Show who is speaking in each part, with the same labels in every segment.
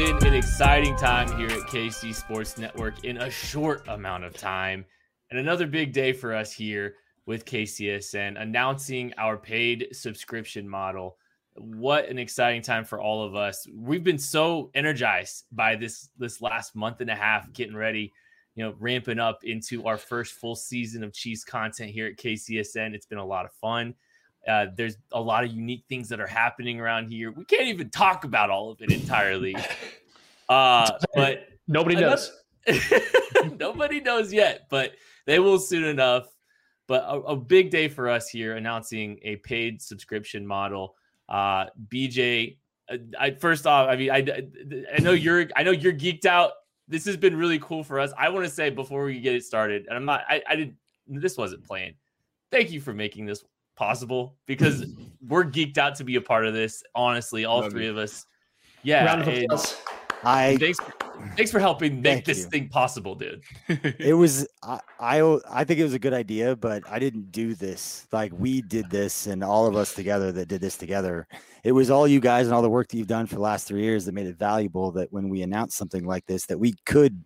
Speaker 1: Been an exciting time here at KC Sports Network in a short amount of time. And another big day for us here with KCSN announcing our paid subscription model. What an exciting time for all of us. We've been so energized by this this last month and a half getting ready, you know, ramping up into our first full season of Chiefs content here at KCSN. It's been a lot of fun. Uh, there's a lot of unique things that are happening around here. We can't even talk about all of it entirely. Uh, but
Speaker 2: nobody knows.
Speaker 1: nobody knows yet, but they will soon enough. But a, a, big day for us here, announcing a paid subscription model. Uh, BJ, uh, I first off, I mean, I, I know you're, I know you're geeked out. This has been really cool for us. I want to say before we get it started, and I'm not, I, I didn't, this wasn't planned. Thank you for making this possible because we're geeked out to be a part of this. Honestly, all Love three you. of us. Yeah.
Speaker 3: I
Speaker 1: thanks. Thanks for helping make this you. thing possible, dude.
Speaker 3: it was I, I I think it was a good idea, but I didn't do this. Like we did this, and all of us together that did this together. It was all you guys and all the work that you've done for the last three years that made it valuable. That when we announced something like this, that we could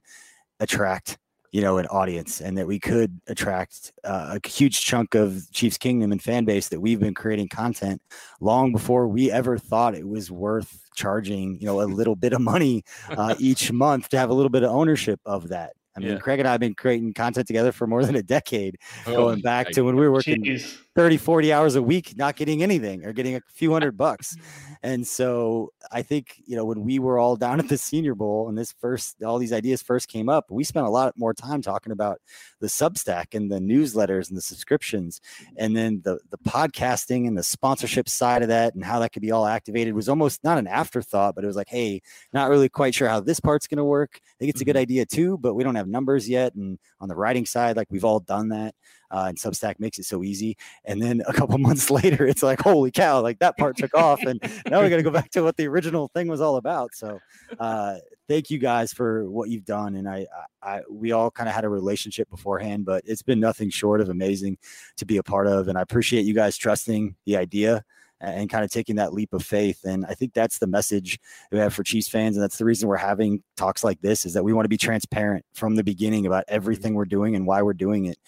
Speaker 3: attract you know, an audience and that we could attract uh, a huge chunk of Chiefs Kingdom and fan base that we've been creating content long before we ever thought it was worth charging, you know, a little bit of money uh, each month to have a little bit of ownership of that. I mean, yeah. Craig and I have been creating content together for more than a decade, oh, going back to when we were working geez. 30, 40 hours a week, not getting anything or getting a few hundred bucks. And so I think, you know, when we were all down at the Senior Bowl and this first, all these ideas first came up, we spent a lot more time talking about the Substack and the newsletters and the subscriptions. And then the, the podcasting and the sponsorship side of that and how that could be all activated was almost not an afterthought, but it was like, hey, not really quite sure how this part's going to work. I think it's a good mm-hmm. idea too, but we don't have numbers yet. And on the writing side, like we've all done that uh, and Substack makes it so easy. And then a couple months later, it's like, holy cow, like that part took off, and now we got to go back to what the original thing was all about. So, uh, thank you guys for what you've done, and I, I, I we all kind of had a relationship beforehand, but it's been nothing short of amazing to be a part of, and I appreciate you guys trusting the idea and kind of taking that leap of faith. And I think that's the message we have for Chiefs fans. And that's the reason we're having talks like this is that we want to be transparent from the beginning about everything mm-hmm. we're doing and why we're doing it.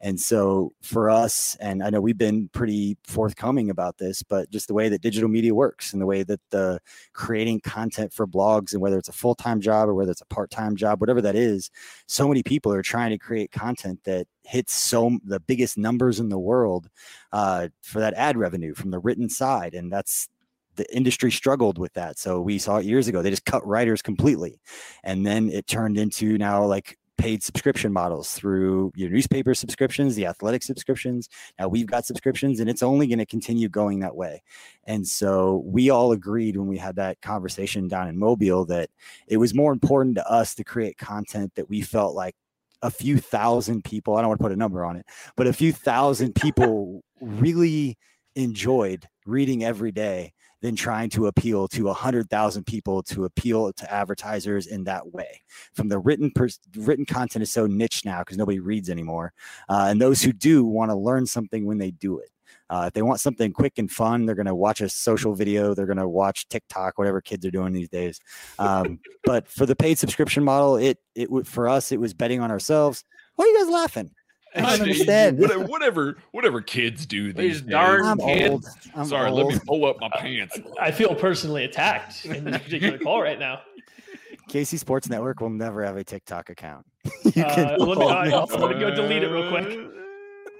Speaker 3: And so for us, and I know we've been pretty forthcoming about this, but just the way that digital media works and the way that the creating content for blogs and whether it's a full time job or whether it's a part time job, whatever that is, so many people are trying to create content that hits so the biggest numbers in the world uh, for that ad revenue from the written side. And that's the industry struggled with that. So we saw it years ago. They just cut writers completely. And then it turned into now like paid subscription models through your newspaper subscriptions, the athletic subscriptions. Now we've got subscriptions and it's only going to continue going that way. And so we all agreed when we had that conversation down in Mobile that it was more important to us to create content that we felt like a few thousand people, I don't want to put a number on it, but a few thousand people really enjoyed reading every day than trying to appeal to a 100,000 people to appeal to advertisers in that way. From the written pers- written content is so niche now because nobody reads anymore. Uh, and those who do want to learn something when they do it. Uh, if they want something quick and fun, they're going to watch a social video. They're going to watch TikTok, whatever kids are doing these days. Um, but for the paid subscription model, it it for us it was betting on ourselves. Why are you guys laughing? I don't understand.
Speaker 2: Whatever, whatever, whatever kids do these
Speaker 1: These darn
Speaker 3: I'm
Speaker 1: kids.
Speaker 3: old. I'm
Speaker 2: Sorry,
Speaker 3: old.
Speaker 2: let me pull up my pants.
Speaker 4: I feel personally attacked in this particular call right now.
Speaker 3: KC Sports Network will never have a TikTok account. You can
Speaker 4: Uh, let me,
Speaker 3: call
Speaker 4: I'll, let me go delete it real quick.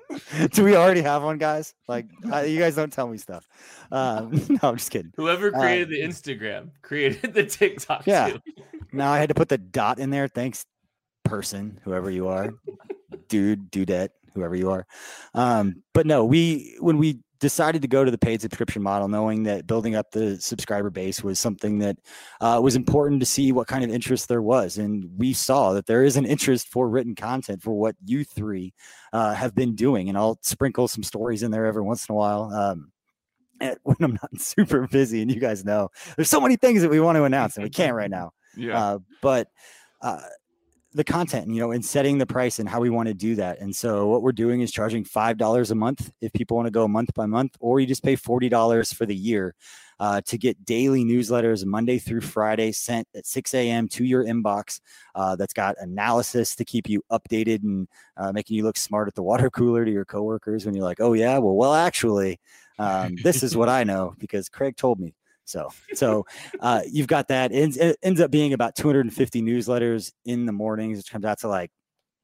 Speaker 3: Do we already have one, guys? Like, uh, you guys don't tell me stuff. Um, no, I'm just kidding.
Speaker 1: Whoever
Speaker 3: Uh,
Speaker 1: created the Instagram created the TikTok
Speaker 3: Yeah.
Speaker 1: too.
Speaker 3: Now I had to put the dot in there. Thanks, person, whoever you are, dude, dudette, whoever you are. Um, but no, we when we decided to go to the paid subscription model, knowing that building up the subscriber base was something that uh, was important to see what kind of interest there was, and we saw that there is an interest for written content for what you three uh, have been doing, and I'll sprinkle some stories in there every once in a while. Um, when I'm not super busy, and you guys know, there's so many things that we want to announce, and we can't right now.
Speaker 2: Yeah.
Speaker 3: Uh, but uh, the content, you know, and setting the price and how we want to do that. And so what we're doing is charging five dollars a month if people want to go month by month, or you just pay forty dollars for the year uh, to get daily newsletters Monday through Friday sent at six a.m. to your inbox. Uh, that's got analysis to keep you updated and uh, making you look smart at the water cooler to your coworkers when you're like, oh yeah, well, well, actually, um, this is what I know because Craig told me. So, so uh, you've got that. It ends, it ends up being about 250 newsletters in the mornings, which comes out to like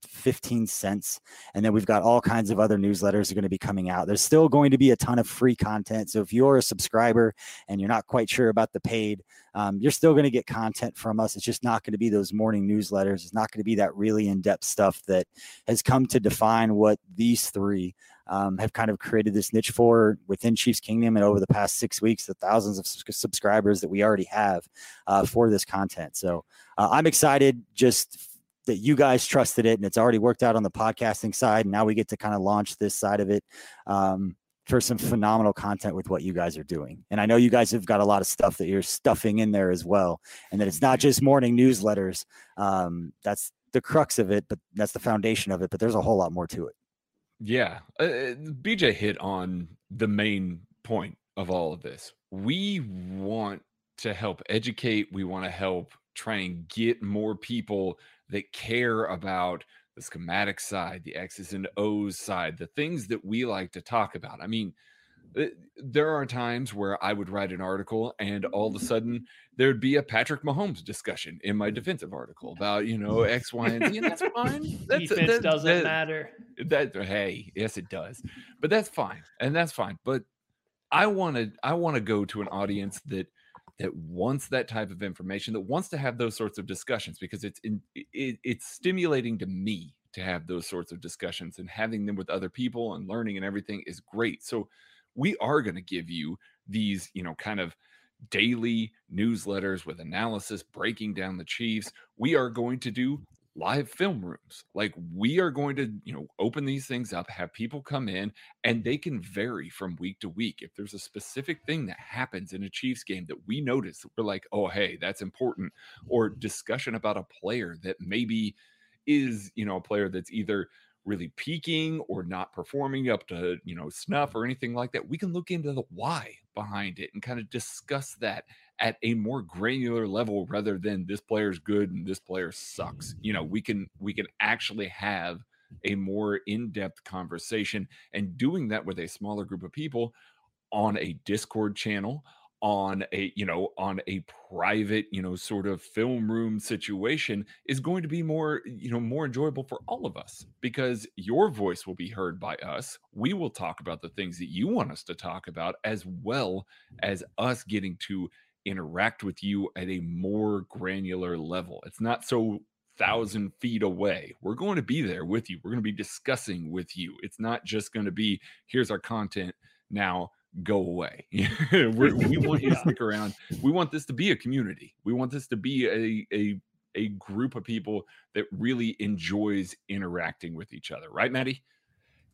Speaker 3: 15 cents. And then we've got all kinds of other newsletters are going to be coming out. There's still going to be a ton of free content. So if you're a subscriber and you're not quite sure about the paid, um, you're still going to get content from us. It's just not going to be those morning newsletters. It's not going to be that really in depth stuff that has come to define what these three um, have kind of created this niche for within Chiefs Kingdom and over the past six weeks, the thousands of subscribers that we already have uh, for this content. So uh, I'm excited just that you guys trusted it and it's already worked out on the podcasting side. And now we get to kind of launch this side of it um, for some phenomenal content with what you guys are doing. And I know you guys have got a lot of stuff that you're stuffing in there as well, and that it's not just morning newsletters. Um, that's the crux of it, but that's the foundation of it. But there's a whole lot more to it.
Speaker 2: Yeah. Uh, BJ hit on the main point of all of this. We want to help educate, we want to help try and get more people that care about the schematic side, the X's and O's side, the things that we like to talk about. I mean, uh, there are times where I would write an article and all of a sudden there'd be a Patrick Mahomes discussion in my defensive article about, you know, X, Y, and Z. And that's fine. That's,
Speaker 4: Defense
Speaker 2: that-
Speaker 4: doesn't
Speaker 2: that-
Speaker 4: matter.
Speaker 2: that hey yes it does but that's fine and that's fine but i want to i want to go to an audience that that wants that type of information that wants to have those sorts of discussions because it's in, it, it's stimulating to me to have those sorts of discussions and having them with other people and learning and everything is great. So we are going to give you these you know kind of daily newsletters with analysis breaking down the chiefs. We are going to do live film rooms. Like we are going to you know open these things up have people come in and they can vary from week to week. If there's a specific thing that happens in a chiefs game that we notice we're like oh hey that's important or discussion about a player that maybe is you know a player that's either really peaking or not performing up to you know snuff or anything like that we can look into the why behind it and kind of discuss that at a more granular level rather than this player's good and this player sucks. You know we can we can actually have a more in-depth conversation and doing that with a smaller group of people on a discord channel on a you know on a private you know sort of film room situation is going to be more you know more enjoyable for all of us because your voice will be heard by us. We will talk about the things that you want us to talk about as well as us getting to interact with you at a more granular level. It's not so thousand feet away. We're going to be there with you. We're going to be discussing with you. It's not just going to be here's our content now go away. We're, we want you to stick around. We want this to be a community. We want this to be a a a group of people that really enjoys interacting with each other. Right, Maddie?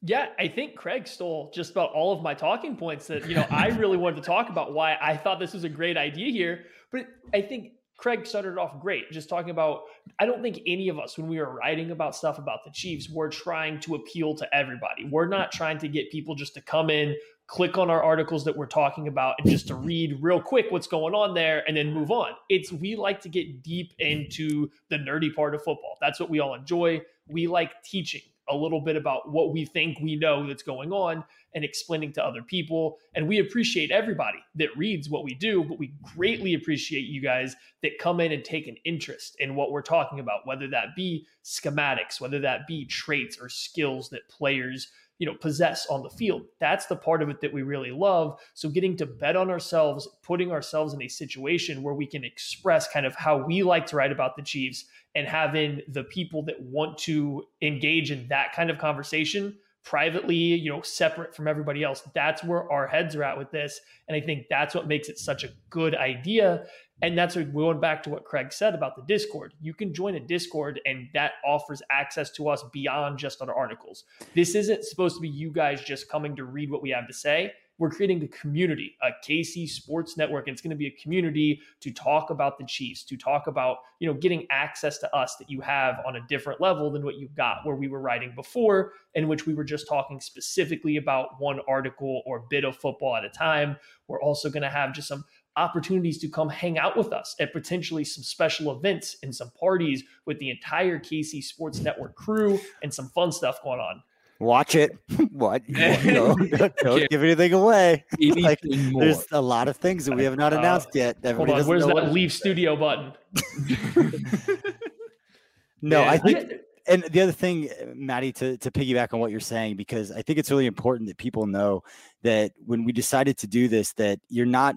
Speaker 4: Yeah, I think Craig stole just about all of my talking points that, you know, I really wanted to talk about why I thought this was a great idea here. But I think Craig started off great, just talking about. I don't think any of us, when we were writing about stuff about the Chiefs, were trying to appeal to everybody. We're not trying to get people just to come in, click on our articles that we're talking about, and just to read real quick what's going on there and then move on. It's we like to get deep into the nerdy part of football. That's what we all enjoy. We like teaching. a little bit about what we think we know that's going on and explaining to other people. And we appreciate everybody that reads what we do, but we greatly appreciate you guys that come in and take an interest in what we're talking about, whether that be schematics, whether that be traits or skills that players you know possess on the field that's the part of it that we really love so getting to bet on ourselves putting ourselves in a situation where we can express kind of how we like to write about the chiefs and having the people that want to engage in that kind of conversation privately, you know, separate from everybody else. That's where our heads are at with this. And I think that's what makes it such a good idea. And that's going back to what Craig said about the Discord. You can join a Discord and that offers access to us beyond just our articles. This isn't supposed to be you guys just coming to read what we have to say we're creating a community, a KC Sports Network. It's going to be a community to talk about the Chiefs, to talk about, you know, getting access to us that you have on a different level than what you've got where we were writing before, in which we were just talking specifically about one article or bit of football at a time. We're also going to have just some opportunities to come hang out with us at potentially some special events and some parties with the entire KC Sports Network crew and some fun stuff going on.
Speaker 3: Watch it. what? No, don't give anything away. like, there's a lot of things that we have not uh, announced uh, yet.
Speaker 4: Everybody hold on, where's that leave studio button?
Speaker 3: no, I think and the other thing, Maddie, to, to piggyback on what you're saying, because I think it's really important that people know that when we decided to do this, that you're not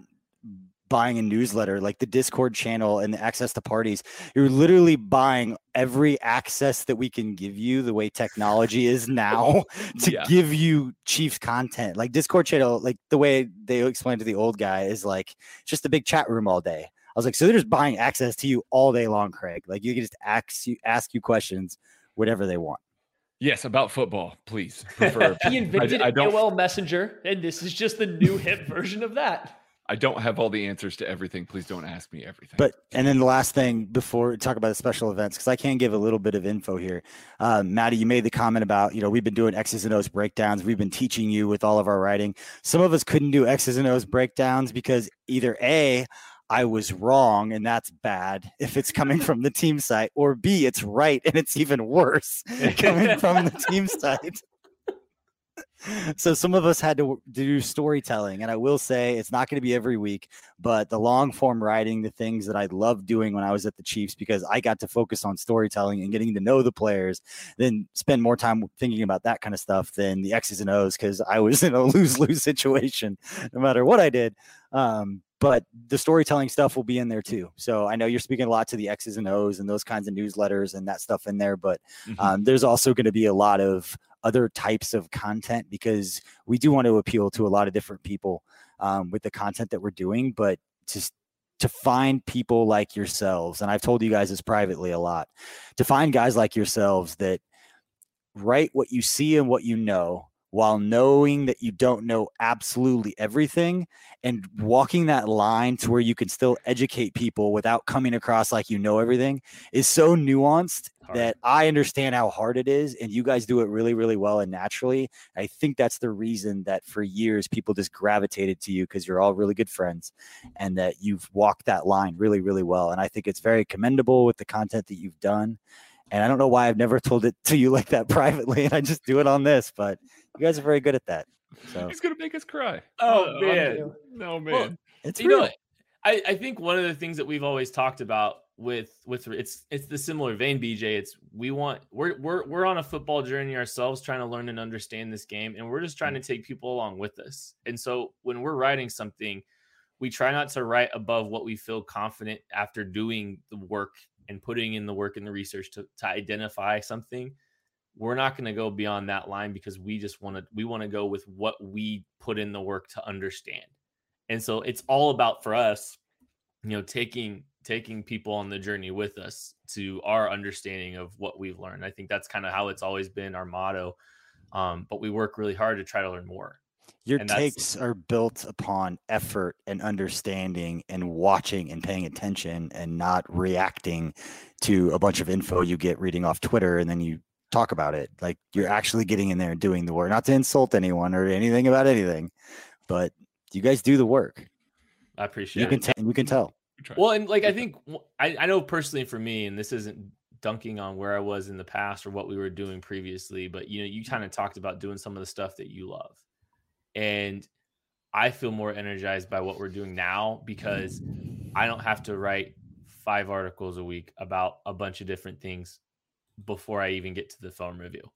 Speaker 3: buying a newsletter like the discord channel and the access to parties you're literally buying every access that we can give you the way technology is now to yeah. give you chiefs content like discord channel like the way they explained to the old guy is like just a big chat room all day i was like so they're just buying access to you all day long craig like you can just ask you ask you questions whatever they want
Speaker 2: Yes, about football, please. Prefer.
Speaker 4: he invented I, I AOL Messenger, and this is just the new hip version of that.
Speaker 2: I don't have all the answers to everything. Please don't ask me everything.
Speaker 3: But and then the last thing before we talk about the special events, because I can give a little bit of info here. Um, Maddie, you made the comment about you know we've been doing X's and O's breakdowns. We've been teaching you with all of our writing. Some of us couldn't do X's and O's breakdowns because either a I was wrong and that's bad if it's coming from the team site, or B, it's right and it's even worse coming from the team site so some of us had to do storytelling and i will say it's not going to be every week but the long form writing the things that i loved doing when i was at the chiefs because i got to focus on storytelling and getting to know the players then spend more time thinking about that kind of stuff than the x's and o's because i was in a lose-lose situation no matter what i did um, but the storytelling stuff will be in there too. So I know you're speaking a lot to the X's and O's and those kinds of newsletters and that stuff in there, but mm-hmm. um, there's also going to be a lot of other types of content because we do want to appeal to a lot of different people um, with the content that we're doing, but just to find people like yourselves, and I've told you guys this privately a lot, to find guys like yourselves that write what you see and what you know while knowing that you don't know absolutely everything and walking that line to where you can still educate people without coming across like you know everything is so nuanced hard. that I understand how hard it is and you guys do it really really well and naturally. I think that's the reason that for years people just gravitated to you because you're all really good friends and that you've walked that line really really well and I think it's very commendable with the content that you've done and I don't know why I've never told it to you like that privately, and I just do it on this. But you guys are very good at that. So
Speaker 2: he's gonna make us cry.
Speaker 1: Oh, oh man, no man, well,
Speaker 3: it's real. Know,
Speaker 1: I, I think one of the things that we've always talked about with with it's it's the similar vein, BJ. It's we want we're we're we're on a football journey ourselves, trying to learn and understand this game, and we're just trying to mm. take people along with us. And so when we're writing something, we try not to write above what we feel confident after doing the work and putting in the work and the research to, to identify something we're not going to go beyond that line because we just want to we want to go with what we put in the work to understand. And so it's all about for us you know taking taking people on the journey with us to our understanding of what we've learned. I think that's kind of how it's always been our motto um, but we work really hard to try to learn more.
Speaker 3: Your takes are built upon effort and understanding and watching and paying attention and not reacting to a bunch of info you get reading off Twitter and then you talk about it. Like you're actually getting in there and doing the work, not to insult anyone or anything about anything, but you guys do the work.
Speaker 1: I appreciate
Speaker 3: you
Speaker 1: it.
Speaker 3: Can t- you can tell.
Speaker 1: Well, and like I think I, I know personally for me, and this isn't dunking on where I was in the past or what we were doing previously, but you know, you kind of talked about doing some of the stuff that you love. And I feel more energized by what we're doing now because I don't have to write five articles a week about a bunch of different things before I even get to the film review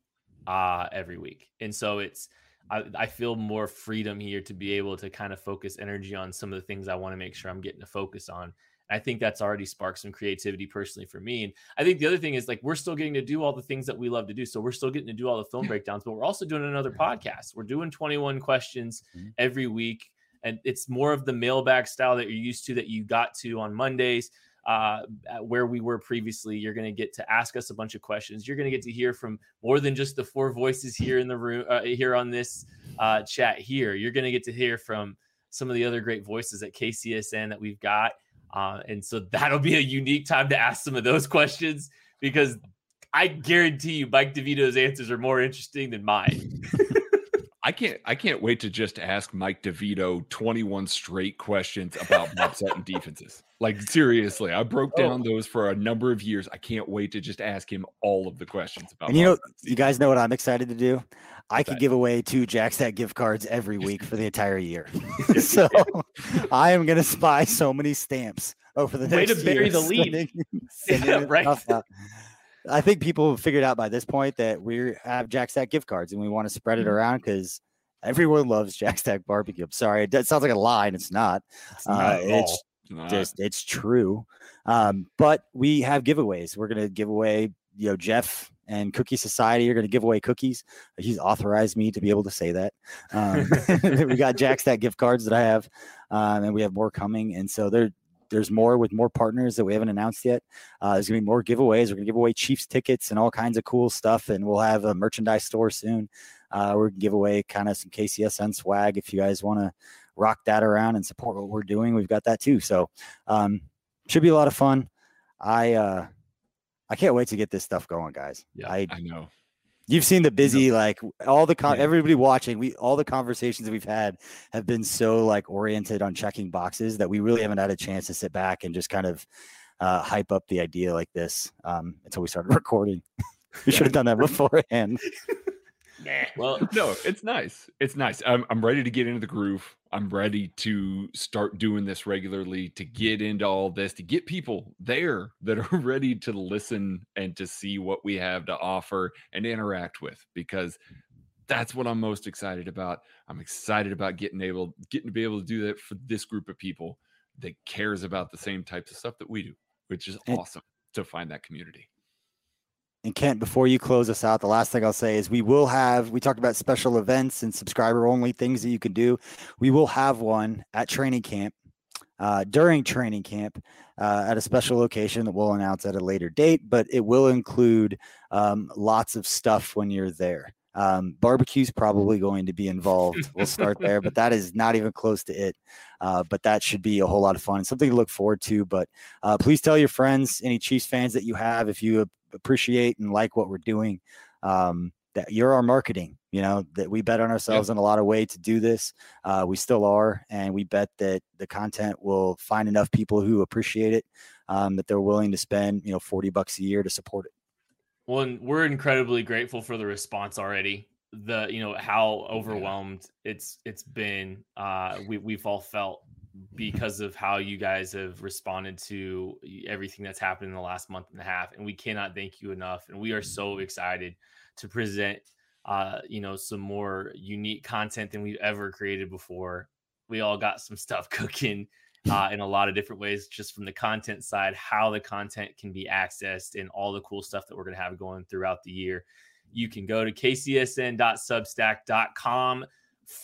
Speaker 1: uh, every week. And so it's, I, I feel more freedom here to be able to kind of focus energy on some of the things I want to make sure I'm getting to focus on. I think that's already sparked some creativity personally for me. And I think the other thing is like we're still getting to do all the things that we love to do. So we're still getting to do all the film breakdowns, but we're also doing another podcast. We're doing 21 questions mm-hmm. every week. And it's more of the mailbag style that you're used to that you got to on Mondays uh, where we were previously. You're going to get to ask us a bunch of questions. You're going to get to hear from more than just the four voices here in the room, uh, here on this uh, chat here. You're going to get to hear from some of the other great voices at KCSN that we've got. Uh, and so that'll be a unique time to ask some of those questions because I guarantee you Mike DeVito's answers are more interesting than mine.
Speaker 2: I can't I can't wait to just ask Mike DeVito 21 straight questions about Bob Sutton defenses. Like seriously, I broke oh. down oh. those for a number of years. I can't wait to just ask him all of the questions about.
Speaker 3: And you know, you guys know what I'm excited to do. I could give away two JackStack gift cards every week for the entire year. so I am going to spy so many stamps over the Way
Speaker 4: next to bury the lead.
Speaker 1: yeah, right.
Speaker 3: Uh, I think people have figured out by this point that we have JackStack gift cards and we want to spread it mm-hmm. around because everyone loves JackStack barbecue. I'm sorry, it sounds like a lie, and it's not. It's, not uh, it's just it's true. Um, but we have giveaways. We're gonna give away, you know, Jeff and Cookie Society are going to give away cookies. He's authorized me to be able to say that. Um, we got JackStack gift cards that I have, um, and we have more coming. And so they're there's more with more partners that we haven't announced yet. Uh, there's gonna be more giveaways. We're gonna give away Chiefs tickets and all kinds of cool stuff, and we'll have a merchandise store soon. Uh, we're gonna give away kind of some KCSN swag if you guys want to rock that around and support what we're doing. We've got that too. So um, should be a lot of fun. I uh, I can't wait to get this stuff going, guys.
Speaker 2: Yeah, I, I know.
Speaker 3: You've seen the busy, like all the con- yeah. everybody watching. We all the conversations we've had have been so like oriented on checking boxes that we really haven't had a chance to sit back and just kind of uh, hype up the idea like this um, until we started recording. we should have done that beforehand.
Speaker 2: Well, no, it's nice. It's nice. I'm, I'm ready to get into the groove. I'm ready to start doing this regularly, to get into all this, to get people there that are ready to listen and to see what we have to offer and interact with because that's what I'm most excited about. I'm excited about getting able getting to be able to do that for this group of people that cares about the same types of stuff that we do, which is awesome to find that community.
Speaker 3: And Kent, before you close us out, the last thing I'll say is we will have, we talked about special events and subscriber only things that you can do. We will have one at training camp uh, during training camp uh, at a special location that we'll announce at a later date, but it will include um, lots of stuff when you're there. Um, barbecue's probably going to be involved. We'll start there, but that is not even close to it. Uh, but that should be a whole lot of fun, something to look forward to. But uh, please tell your friends, any Chiefs fans that you have, if you appreciate and like what we're doing, um, that you're our marketing. You know that we bet on ourselves in a lot of way to do this. Uh, we still are, and we bet that the content will find enough people who appreciate it um, that they're willing to spend you know forty bucks a year to support it.
Speaker 1: Well, we're incredibly grateful for the response already. The you know how overwhelmed it's it's been. Uh, we we've all felt because of how you guys have responded to everything that's happened in the last month and a half, and we cannot thank you enough. And we are so excited to present, uh, you know, some more unique content than we've ever created before. We all got some stuff cooking uh, in a lot of different ways, just from the content side, how the content can be accessed, and all the cool stuff that we're going to have going throughout the year. You can go to kcsn.substack.com.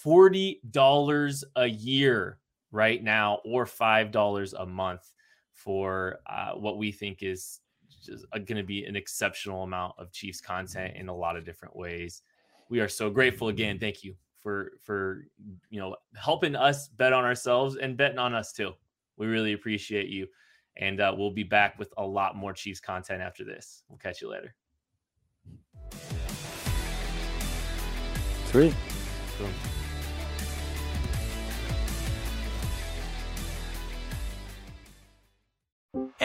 Speaker 1: $40 a year right now, or $5 a month for uh, what we think is going to be an exceptional amount of Chiefs content in a lot of different ways. We are so grateful again. Thank you for for you know helping us bet on ourselves and betting on us too. We really appreciate you, and uh, we'll be back with a lot more Chiefs content after this. We'll catch you later.
Speaker 3: Sweet. Boom.